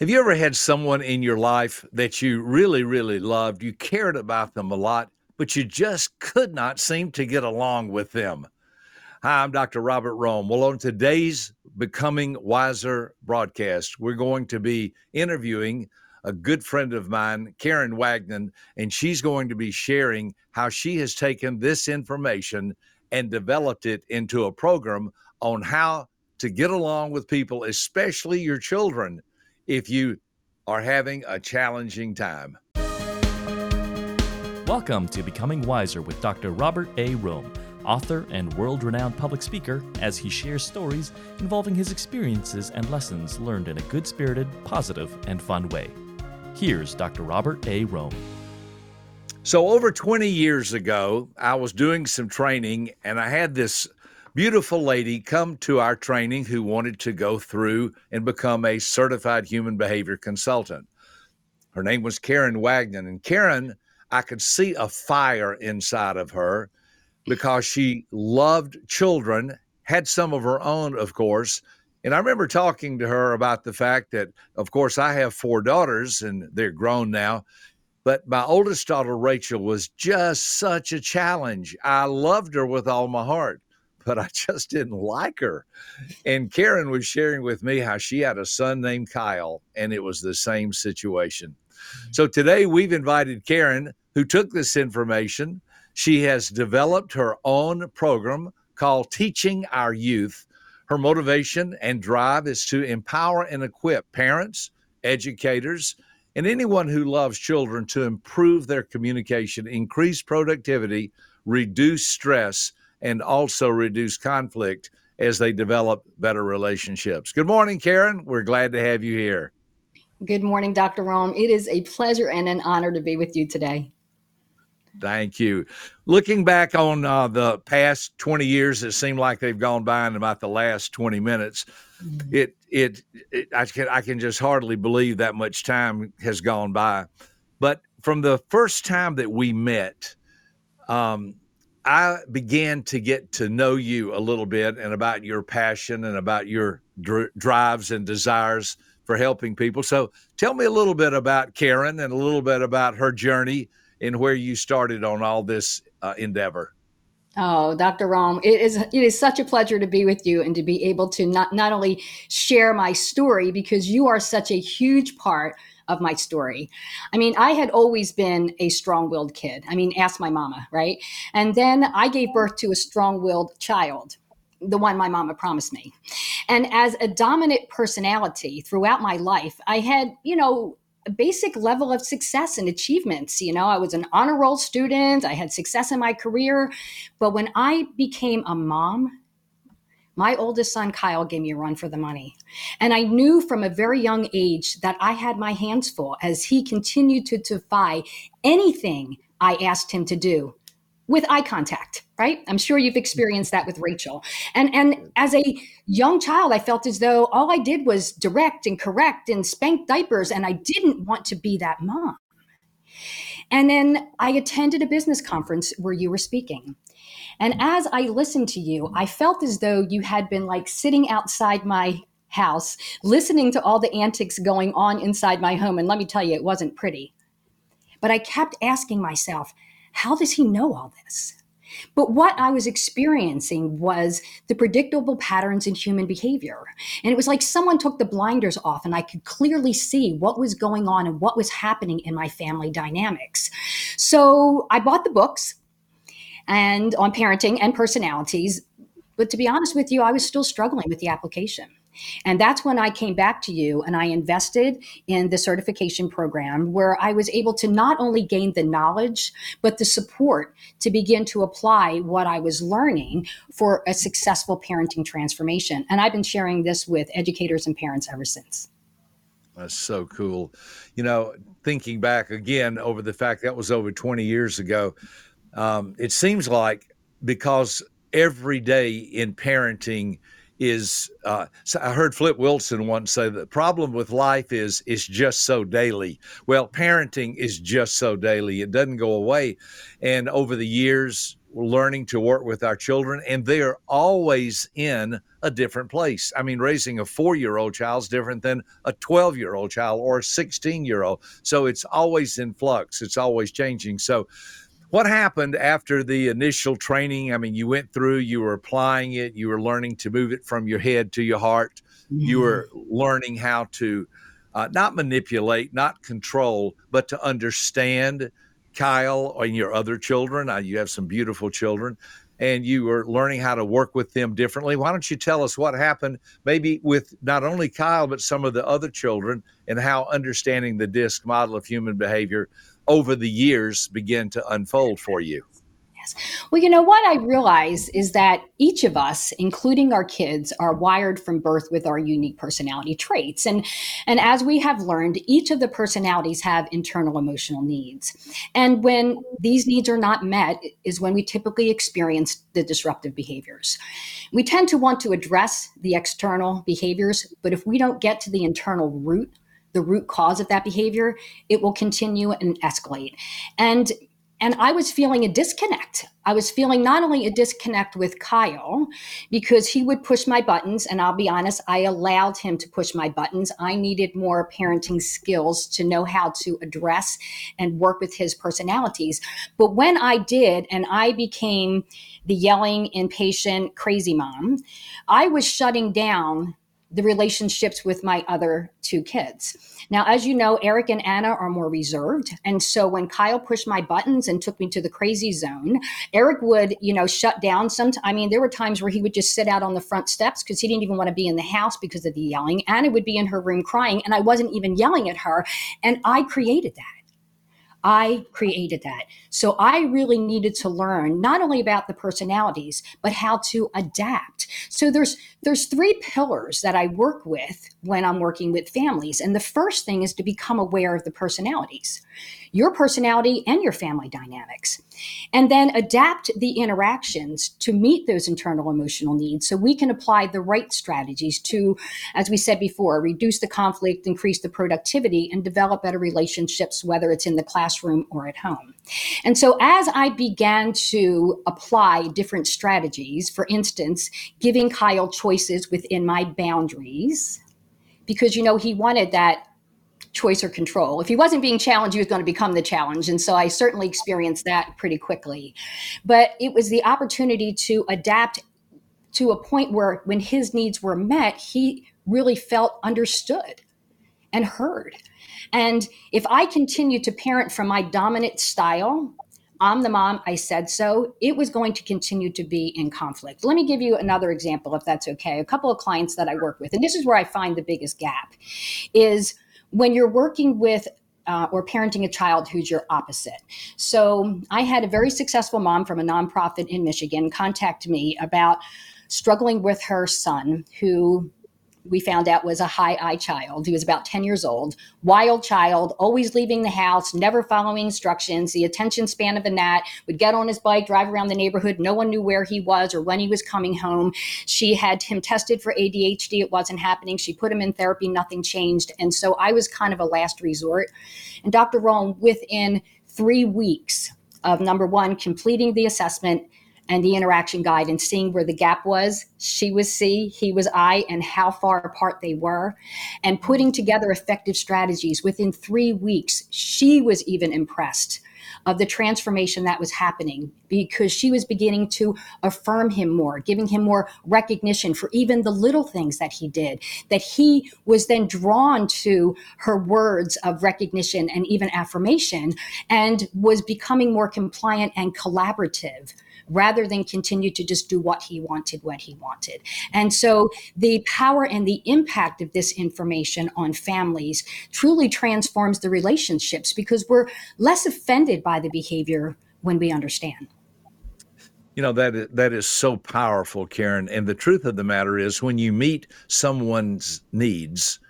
Have you ever had someone in your life that you really, really loved? You cared about them a lot, but you just could not seem to get along with them. Hi, I'm Dr. Robert Rohm. Well, on today's Becoming Wiser broadcast, we're going to be interviewing a good friend of mine, Karen Wagnon, and she's going to be sharing how she has taken this information and developed it into a program on how to get along with people, especially your children if you are having a challenging time. Welcome to Becoming Wiser with Dr. Robert A. Rohm, author and world renowned public speaker, as he shares stories involving his experiences and lessons learned in a good spirited, positive, and fun way. Here's Dr. Robert A. Rohm. So, over 20 years ago, I was doing some training and I had this beautiful lady come to our training who wanted to go through and become a certified human behavior consultant. Her name was Karen Wagnon. And Karen, I could see a fire inside of her because she loved children, had some of her own, of course. And I remember talking to her about the fact that, of course, I have four daughters and they're grown now. But my oldest daughter, Rachel, was just such a challenge. I loved her with all my heart but I just didn't like her. And Karen was sharing with me how she had a son named Kyle, and it was the same situation. Mm-hmm. So today we've invited Karen, who took this information. She has developed her own program called Teaching Our Youth. Her motivation and drive is to empower and equip parents, educators, and anyone who loves children to improve their communication, increase productivity, reduce stress, and also reduce conflict as they develop better relationships. Good morning, Karen. We're glad to have you here. Good morning, Dr. Rohm. It is a pleasure and an honor to be with you today. Thank you. Looking back on uh, the past 20 years, it seemed like they've gone by in about the last 20 minutes. Mm-hmm. It, it, it, I can, I can just hardly believe that much time has gone by. But from the first time that we met, um, I began to get to know you a little bit and about your passion and about your dr- drives and desires for helping people. So tell me a little bit about Karen and a little bit about her journey and where you started on all this uh, endeavor. Oh, Dr. Rohm, it is it is such a pleasure to be with you and to be able to not not only share my story because you are such a huge part of my story. I mean, I had always been a strong willed kid. I mean, ask my mama, right? And then I gave birth to a strong willed child the one my mama promised me. And as a dominant personality throughout my life, I had, you know, a basic level of success and achievements. You know, I was an honor roll student, I had success in my career. But when I became a mom, my oldest son, Kyle, gave me a run for the money. And I knew from a very young age that I had my hands full as he continued to defy anything I asked him to do with eye contact, right? I'm sure you've experienced that with Rachel. And and as a young child, I felt as though all I did was direct and correct and spank diapers and I didn't want to be that mom. And then I attended a business conference where you were speaking. And as I listened to you, I felt as though you had been like sitting outside my house, listening to all the antics going on inside my home. And let me tell you, it wasn't pretty. But I kept asking myself, how does he know all this? But what I was experiencing was the predictable patterns in human behavior. And it was like someone took the blinders off, and I could clearly see what was going on and what was happening in my family dynamics. So I bought the books and on parenting and personalities. But to be honest with you, I was still struggling with the application. And that's when I came back to you and I invested in the certification program where I was able to not only gain the knowledge, but the support to begin to apply what I was learning for a successful parenting transformation. And I've been sharing this with educators and parents ever since. That's so cool. You know, thinking back again over the fact that was over 20 years ago, um, it seems like because every day in parenting is uh, I heard Flip Wilson once say the problem with life is is just so daily. Well, parenting is just so daily. It doesn't go away. And over the years, learning to work with our children, and they are always in a different place. I mean, raising a four year old child is different than a 12 year old child or a 16 year old. So it's always in flux, it's always changing. So, what happened after the initial training? I mean, you went through, you were applying it, you were learning to move it from your head to your heart, mm-hmm. you were learning how to uh, not manipulate, not control, but to understand Kyle and your other children. Uh, you have some beautiful children, and you were learning how to work with them differently. Why don't you tell us what happened, maybe with not only Kyle, but some of the other children, and how understanding the DISC model of human behavior over the years begin to unfold for you? Yes. Well, you know what I realize is that each of us, including our kids, are wired from birth with our unique personality traits. And, and as we have learned, each of the personalities have internal emotional needs. And when these needs are not met, is when we typically experience the disruptive behaviors. We tend to want to address the external behaviors, but if we don't get to the internal root, the root cause of that behavior, it will continue and escalate. And and I was feeling a disconnect. I was feeling not only a disconnect with Kyle because he would push my buttons, and I'll be honest, I allowed him to push my buttons. I needed more parenting skills to know how to address and work with his personalities. But when I did, and I became the yelling, impatient, crazy mom, I was shutting down the relationships with my other two kids. Now, as you know, Eric and Anna are more reserved. And so when Kyle pushed my buttons and took me to the crazy zone, Eric would, you know, shut down some. I mean, there were times where he would just sit out on the front steps because he didn't even want to be in the house because of the yelling. Anna would be in her room crying, and I wasn't even yelling at her. And I created that. I created that. So I really needed to learn not only about the personalities, but how to adapt. So there's there's three pillars that I work with when I'm working with families. And the first thing is to become aware of the personalities your personality and your family dynamics. And then adapt the interactions to meet those internal emotional needs so we can apply the right strategies to, as we said before, reduce the conflict, increase the productivity, and develop better relationships, whether it's in the classroom or at home. And so as I began to apply different strategies, for instance, giving Kyle choices within my boundaries, because you know he wanted that choice or control. If he wasn't being challenged, he was going to become the challenge. And so I certainly experienced that pretty quickly. But it was the opportunity to adapt to a point where when his needs were met, he really felt understood and heard. And if I continued to parent from my dominant style, I'm the mom, I said so, it was going to continue to be in conflict. Let me give you another example, if that's okay. A couple of clients that I work with, and this is where I find the biggest gap, is when you're working with uh, or parenting a child who's your opposite. So I had a very successful mom from a nonprofit in Michigan contact me about struggling with her son who we found out was a high I child. He was about 10 years old, wild child, always leaving the house, never following instructions, the attention span of a gnat, would get on his bike, drive around the neighborhood. No one knew where he was or when he was coming home. She had him tested for ADHD. It wasn't happening. She put him in therapy. Nothing changed. And so I was kind of a last resort. And Dr. Rohm, within three weeks of number one, completing the assessment, and the interaction guide and seeing where the gap was. She was C, he was I, and how far apart they were, and putting together effective strategies. Within three weeks, she was even impressed of the transformation that was happening because she was beginning to affirm him more, giving him more recognition for even the little things that he did. That he was then drawn to her words of recognition and even affirmation and was becoming more compliant and collaborative rather than continue to just do what he wanted when he wanted. And so the power and the impact of this information on families truly transforms the relationships because we're less offended by the behavior when we understand. You know that that is so powerful, Karen. And the truth of the matter is, when you meet someone's needs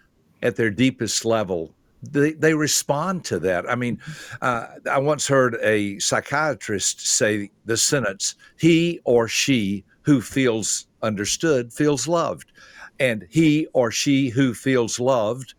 at their deepest level, they, they respond to that. I mean, uh, I once heard a psychiatrist say the sentence, he or she who feels understood feels loved. And he or she who feels loved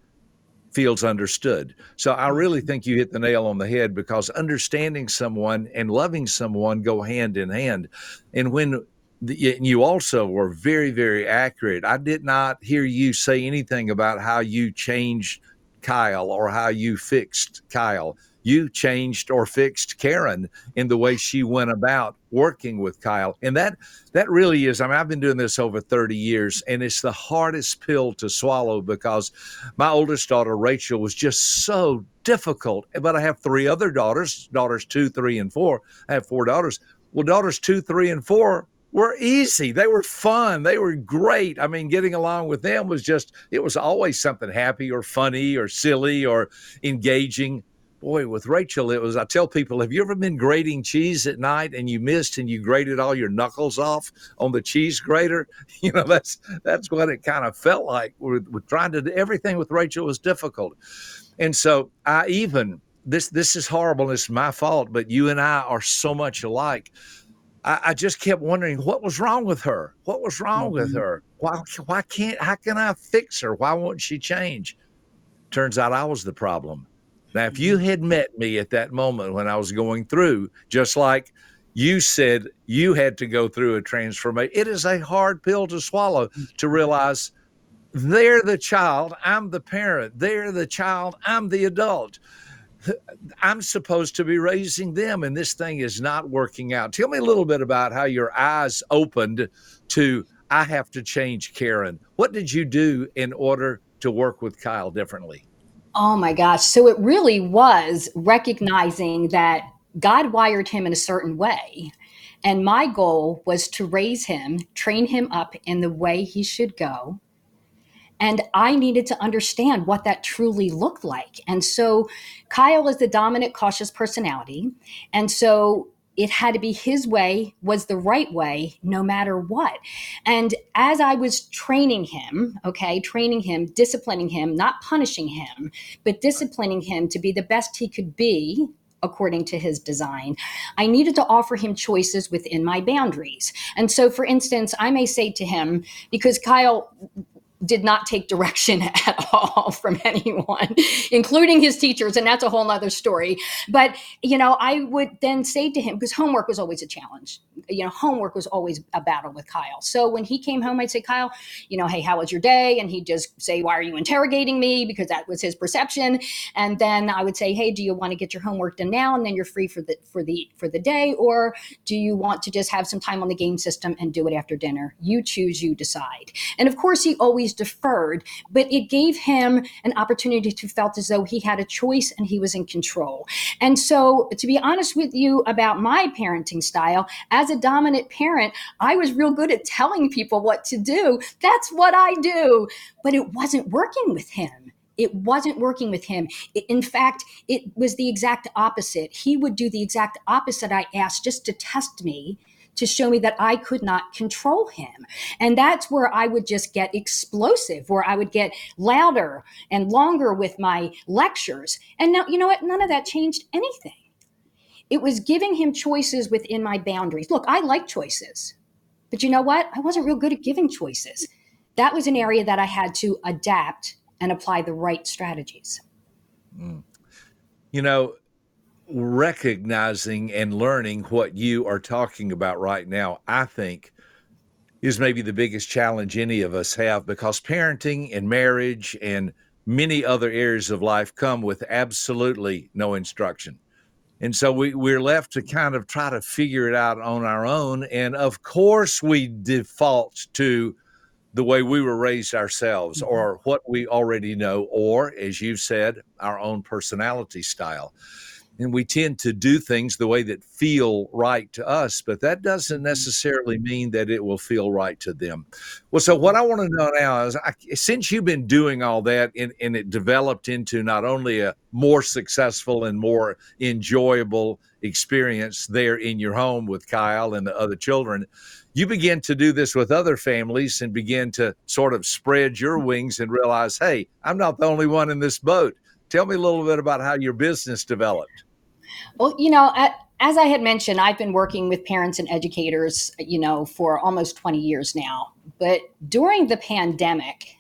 feels understood. So I really mm-hmm. think you hit the nail on the head because understanding someone and loving someone go hand in hand. And when you also were very, very accurate. I did not hear you say anything about how you changed Kyle or how you fixed Kyle. You changed or fixed Karen in the way she went about working with Kyle. And that that really is, I mean, I've been doing this over 30 years, and it's the hardest pill to swallow because my oldest daughter, Rachel, was just so difficult. But I have three other daughters, daughters two, three, and four. I have four daughters. Well, daughters two, three, and four were easy. They were fun. They were great. I mean, getting along with them was just, it was always something happy or funny or silly or engaging. Boy, with Rachel, it was, I tell people, have you ever been grating cheese at night and you missed and you grated all your knuckles off on the cheese grater? You know, that's, that's what it kind of felt like We're trying to do everything with Rachel was difficult. And so I even, this, this is horrible. It's my fault, but you and I are so much alike I, I, just kept wondering what was wrong with her. What was wrong mm-hmm. with her? Why? Why can't? How can I fix her? Why won't she change? Turns out I was the problem. Now, if you mm-hmm. had met me at that moment when I was going through, just like you said you had to go through a transformation, it is a hard pill to swallow to realize they're the child, I'm the parent. They're the child, I'm the adult. I'm supposed to be raising them, and this thing is not working out. Tell me a little bit about how your eyes opened to, I have to change Karen. What did you do in order to work with Kyle differently? Oh my gosh. So it really was recognizing that God wired him in a certain way. And my goal was to raise him, train him up in the way he should go, and I needed to understand what that truly looked like. And so Kyle is the dominant, cautious personality. And so it had to be his way was the right way no matter what and as i was training him okay training him disciplining him not punishing him but disciplining him to be the best he could be according to his design. I needed to offer him choices within my boundaries. And so, for instance, I may say to him, because Kyle did not take direction at all from anyone, including his teachers. And that's a whole nother story. But, you know, I would then say to him, because homework was always a challenge. You know, homework was always a battle with Kyle. So when he came home, I'd say, Kyle, you know, hey, how was your day? And he'd just say, why are you interrogating me? Because that was his perception. And then I would say, hey, do you want to get your homework done now? And then you're free for the, for the, for the day. Or do you want to just have some time on the game system and do it after dinner? You choose, you decide. And of course, he always deferred, but it gave him an opportunity to felt as though he had a choice and he was in control. And so, to be honest with you about my parenting style, as a dominant parent, I was real good at telling people what to do. That's what I do. But it wasn't working with him. It wasn't working with him. in fact, it was the exact opposite. He would do the exact opposite I asked just to test me to show me that I could not control him. And that's where I would just get explosive, where I would get louder and longer with my lectures. And now, you know what? None of that changed anything. It was giving him choices within my boundaries. Look, I like choices, but you know what? I wasn't real good at giving choices. That was an area that I had to adapt and apply the right strategies. Mm. You know, recognizing and learning what you are talking about right now, I think is maybe the biggest challenge any of us have because parenting and marriage and many other areas of life come with absolutely no instruction. And so we, we're left to kind of try to figure it out on our own. And of course, we default to the way we were raised ourselves mm-hmm. or what we already know, or as you've said, our own personality style and we tend to do things the way that feel right to us, but that doesn't mm-hmm. necessarily mean that it will feel right to them. Well, so what I want to know now is I, since you've been doing all that and, and it developed into not only a more successful and more enjoyable experience there in your home with Kyle and the other children, you begin to do this with other families and begin to sort of spread your mm-hmm. wings and realize, hey, I'm not the only one in this boat. Tell me a little bit about how your business developed. Well, you know, as I had mentioned, I've been working with parents and educators, you know, for almost 20 years now. But during the pandemic,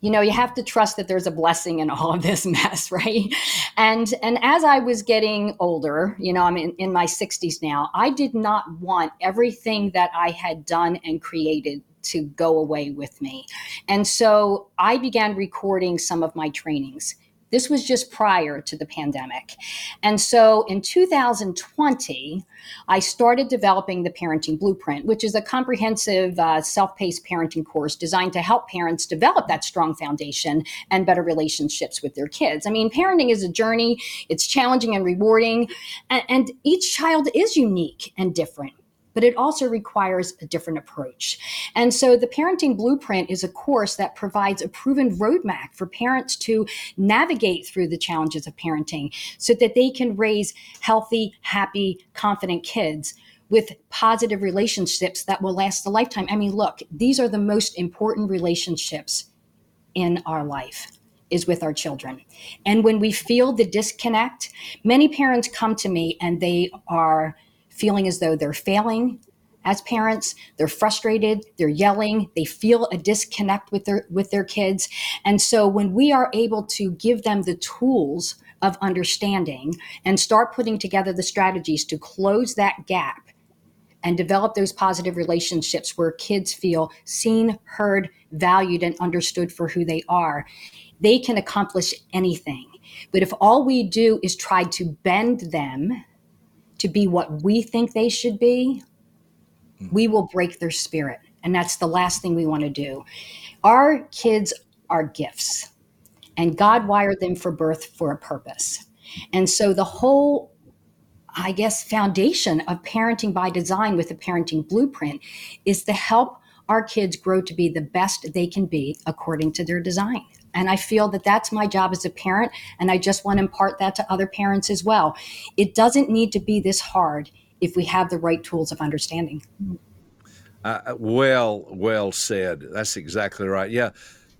you know you have to trust that there's a blessing in all of this mess right? And and as i was getting older you know i'm in, in my 60s now i did not want everything that i had done and created to go away with me. And so i began recording some of my trainings this was just prior to the pandemic. And so in 2020, I started developing the Parenting Blueprint, which is a comprehensive uh, self paced parenting course designed to help parents develop that strong foundation and better relationships with their kids. I mean, parenting is a journey, it's challenging and rewarding, and, and each child is unique and different but it also requires a different approach. And so the Parenting Blueprint is a course that provides a proven roadmap for parents to navigate through the challenges of parenting so that they can raise healthy, happy, confident kids with positive relationships that will last a lifetime. I mean, look, these are the most important relationships in our life is with our children. And when we feel the disconnect, many parents come to me and they are feeling as though they're failing as parents. They're frustrated. They're yelling. They feel a disconnect with their with their kids. And so when we are able to give them the tools of understanding and start putting together the strategies to close that gap and develop those positive relationships where kids feel seen heard valued and understood for who they are they can accomplish anything. But if all we do is try to bend them to be what we think they should be, mm. we will break their spirit. And that's the last thing we want to do. Our kids are gifts, and God wired them for birth for a purpose. And so the whole I guess, foundation of parenting by design with the parenting blueprint is to help our kids grow to be the best they can be according to their design. And I feel that that's my job as a parent. And I just want to impart that to other parents as well. It doesn't need to be this hard if we have the right tools of understanding. Uh, uh well, well said. That's exactly right. Yeah.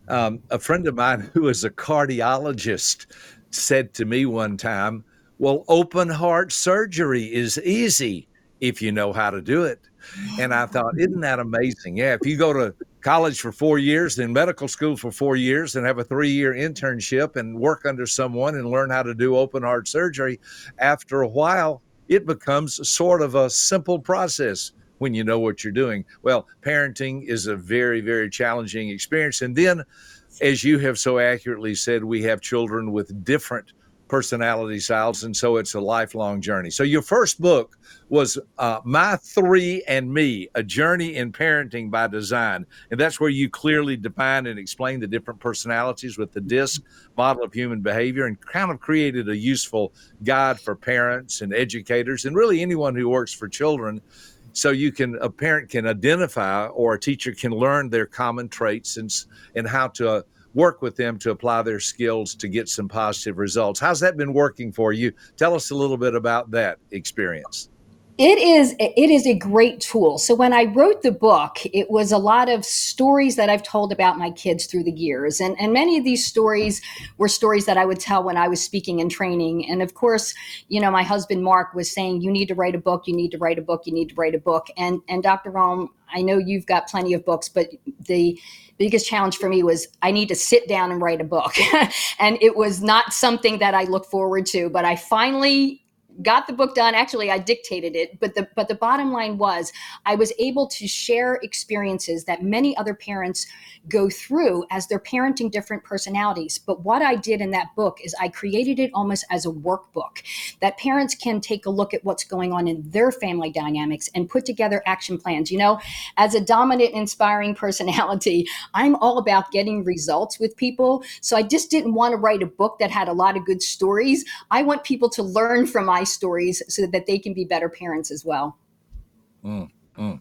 Um, a friend of mine who is a cardiologist said to me one time, Well, open heart surgery is easy if you know how to do it. And I thought, Isn't that amazing? Yeah. If you go to college for four years, then medical school for four years, and have a three year internship and work under someone and learn how to do open heart surgery. After a while, it becomes sort of a simple process when you know what you're doing. Well, parenting is a very, very challenging experience. And then, as you have so accurately said, we have children with different personality styles, and so it's a lifelong journey. So your first book was uh, My Three and Me: A Journey in Parenting by Design, and that's where you clearly define and explain the different personalities with the DISC model of human behavior, and kind of created a useful guide for parents and educators, and really anyone who works for children so you can a parent can identify or a teacher can learn their common traits and and how to work with them to apply their skills to get some positive results. How's that been working for you? Tell us a little bit about that experience. It is it is a great tool. So when I wrote the book, it was a lot of stories that I've told about my kids through the years. And and many of these stories were stories that I would tell when I was speaking and training. And of course, you know, my husband Mark was saying you need to write a book, you need to write a book, you need to write a book. And and Dr. Rohm, I know you've got plenty of books, but the biggest challenge for me was I need to sit down and write a book. and it was not something that I look forward to, but I finally got the book done. Actually i dictated it but the but the bottom line was i was able to share experiences that many other parents go through as they're parenting different personalities. But what i did in that book is i created it almost as a workbook that parents can take a look at what's going on in their family dynamics and put together action plans. You know as a dominant inspiring personality i'm all about getting results with people. So i just didn't want to write a book that had a lot of good stories. I want people to learn from my stories so that they can be better parents as well. Mm, mm.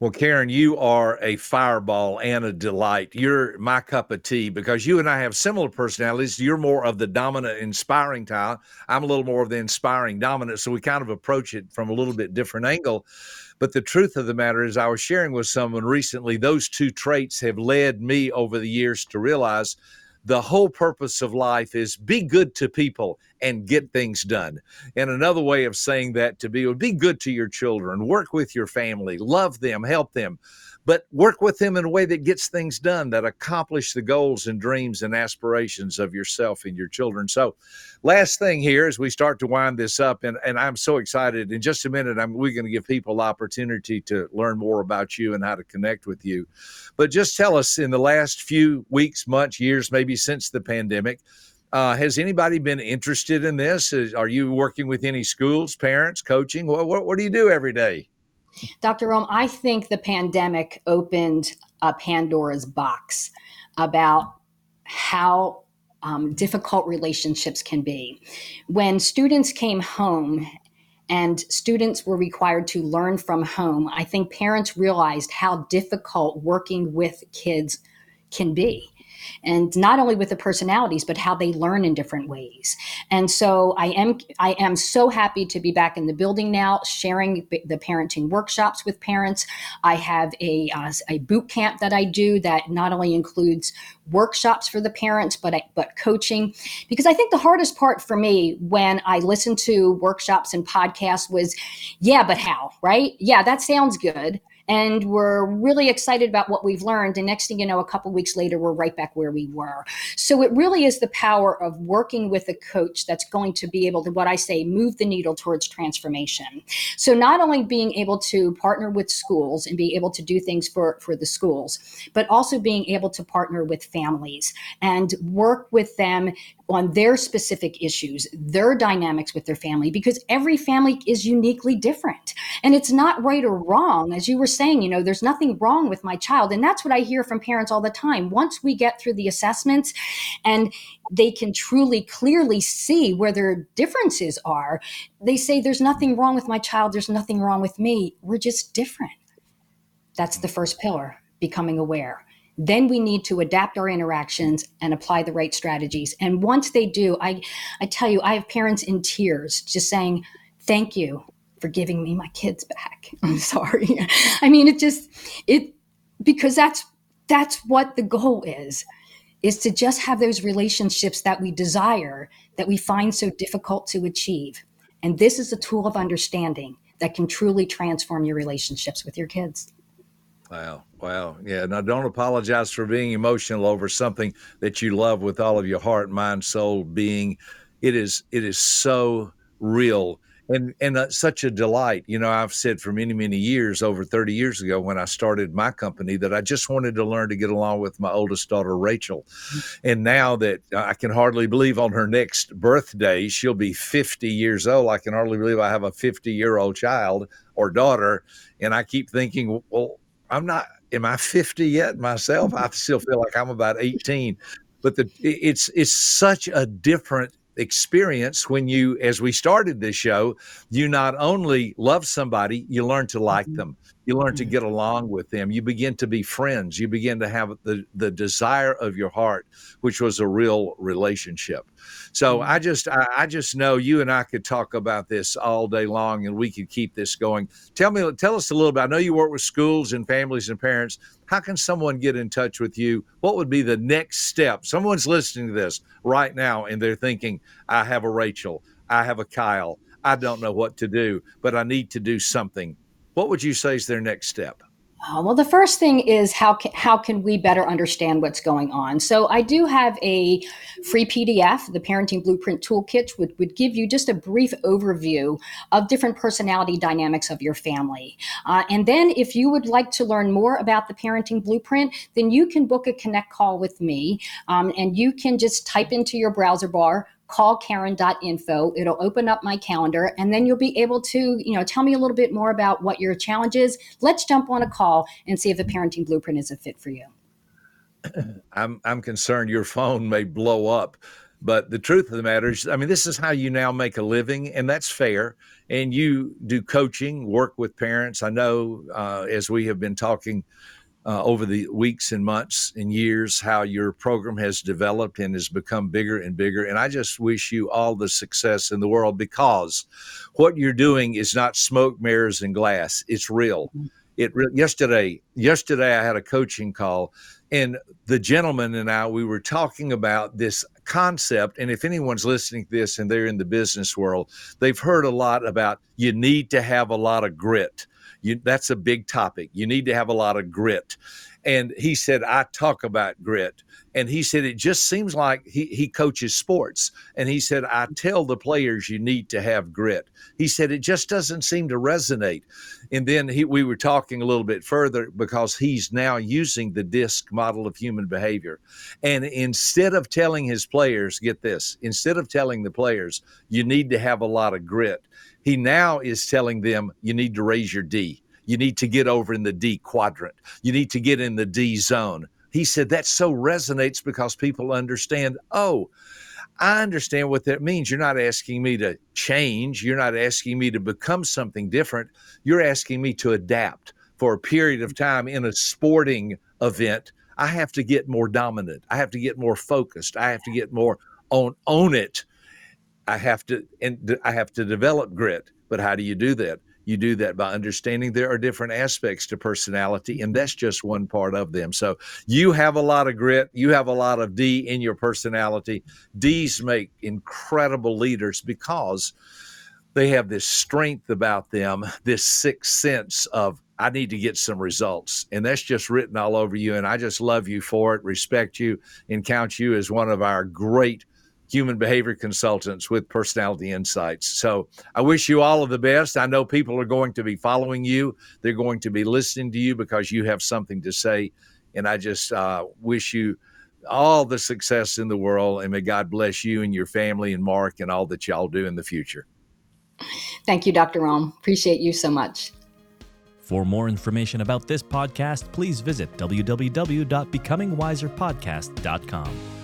Well, Karen, you are a fireball and a delight. You're my cup of tea because you and I have similar personalities. You're more of the dominant, inspiring type. I'm a little more of the inspiring dominant. So we kind of approach it from a little bit different angle. But the truth of the matter is, I was sharing with someone recently, those two traits have led me over the years to realize the whole purpose of life is be good to people and get things done. And another way of saying that to be would be good to your children, work with your family, love them, help them. But work with them in a way that gets things done that accomplish the goals and dreams and aspirations of yourself and your children. So, last thing here as we start to wind this up, and, and I'm so excited. In just a minute, I'm we're going to give people opportunity to learn more about you and how to connect with you. But just tell us in the last few weeks, months, years, maybe since the pandemic, uh, has anybody been interested in this? Is, are you working with any schools, parents, coaching? What, what, what do you do every day? Dr. Rohm, I think the pandemic opened a Pandora's box about how um, difficult relationships can be. When students came home and students were required to learn from home, I think parents realized how difficult working with kids can be and not only with the personalities but how they learn in different ways. And so i am i am so happy to be back in the building now sharing the parenting workshops with parents. I have a, uh, a boot camp that i do that not only includes workshops for the parents but I, but coaching. Because i think the hardest part for me when i listened to workshops and podcasts was yeah but how? Right? Yeah that sounds good and we're really excited about what we've learned. And next thing you know, a couple weeks later, we're right back where we were. So it really is the power of working with a coach that's going to be able to, what I say, move the needle towards transformation. So not only being able to partner with schools and be able to do things for, for the schools, but also being able to partner with families and work with them on their specific issues, their dynamics with their family, because every family is uniquely different. And it's not right or wrong. As you were saying, you know, there's nothing wrong with my child. And that's what I hear from parents all the time. Once we get through the assessments and they can truly clearly see where their differences are, they say, There's nothing wrong with my child. There's nothing wrong with me. We're just different. That's the first pillar, becoming aware. Then we need to adapt our interactions and apply the right strategies. And once they do, I, I tell you, I have parents in tears just saying, Thank you for giving me my kids back. I'm sorry. I mean, it just, it, because that's, that's what the goal is, is to just have those relationships that we desire, that we find so difficult to achieve. And this is a tool of understanding that can truly transform your relationships with your kids. Wow. Wow. Yeah. Now, don't apologize for being emotional over something that you love with all of your heart, mind, soul, being. It is, it is so real and and uh, such a delight. You know, I've said for many many years, over thirty years ago, when I started my company, that I just wanted to learn to get along with my oldest daughter, Rachel. Mm-hmm. And now that I can hardly believe on her next birthday, she'll be fifty years old. I can hardly believe I have a fifty year old child or daughter, and I keep thinking, well, I'm not. Am I 50 yet myself? I still feel like I'm about 18. But the it's it's such a different experience when you, as we started this show, you not only love somebody, you learn to like mm-hmm. them. You learn to mm-hmm. get along with them. You begin to be friends. You begin to have the, the desire of your heart, which was a real relationship. So mm-hmm. I just I, I, just know you and I could talk about this all day long, and we could keep this going. Tell me, tell us a little bit. I know you work with schools and families and parents. How can someone get in touch with you? What would be the next step? Someone's listening to this right now, and they're thinking, "I have a Rachel. I have a Kyle. I don't know what to do, but I need to do something." What would you say is their next step? Uh, well, the first thing is how can, how can we better understand what's going on? So I do have a free PDF, the Parenting Blueprint Toolkit, would, would give you just a brief overview of different personality dynamics of your family. Uh, and then if you would like to learn more about the Parenting Blueprint, then you can book a Connect call with me, um, and you can just type into your browser bar call karen.info it'll open up my calendar and then you'll be able to you know tell me a little bit more about what your challenge is. Let's jump on a call and see if the parenting blueprint is a fit for you. I'm i'm concerned your phone may blow up but the truth of the matter is i mean this is how you now make a living and that's fair. And you do coaching work with parents. I know uh, as we have been talking uh, over the weeks and months and years how your program has developed and has become bigger and bigger. And I just wish you all the success in the world because what you're doing is not smoke, mirrors, and glass. It's real. Mm-hmm. It re- yesterday. Yesterday, I had a coaching call, And the gentleman and I, we were talking about this concept. And if anyone's listening to this and they're in the business world, they've heard a lot about you need to have a lot of grit. You, that's a big topic. You need to have a lot of grit. And he said, I talk about grit. And he said, it just seems like he, he coaches sports. And he said, I tell the players you need to have grit. He said, it just doesn't seem to resonate. And then he, we were talking a little bit further because he's now using the DISC model of human behavior. And instead of telling his players, get this, instead of telling the players, you need to have a lot of grit, he now is telling them, you need to raise your D. You need to get over in the D quadrant. You need to get in the D zone. He said that so resonates because people understand, oh, I understand what that means. You're not asking me to change. You're not asking me to become something different. You're asking me to adapt for a period of time in a sporting event. I have to get more dominant. I have to get more focused. I have to get more on own it. I have to and I have to develop grit. But how do you do that? you do that by understanding there are different aspects to personality, and that's just one part of them. So you have a lot of grit, you have a lot of D in your personality. D's make incredible leaders because they have this strength about them, this sixth sense of I need to get some results. And that's just written all over you. And I just love you for it, respect you, and count you as one of our great human behavior consultants with personality insights. So I wish you all of the best. I know people are going to be following you, they're going to be listening to you because you have something to say. And I just uh, wish you all the success in the world. And may God bless you and your family and Mark and all that y'all do in the future. Thank you, Dr. Rohm. Appreciate you so much. For more information about this podcast, please visit www.becomingwiserpodcast.com.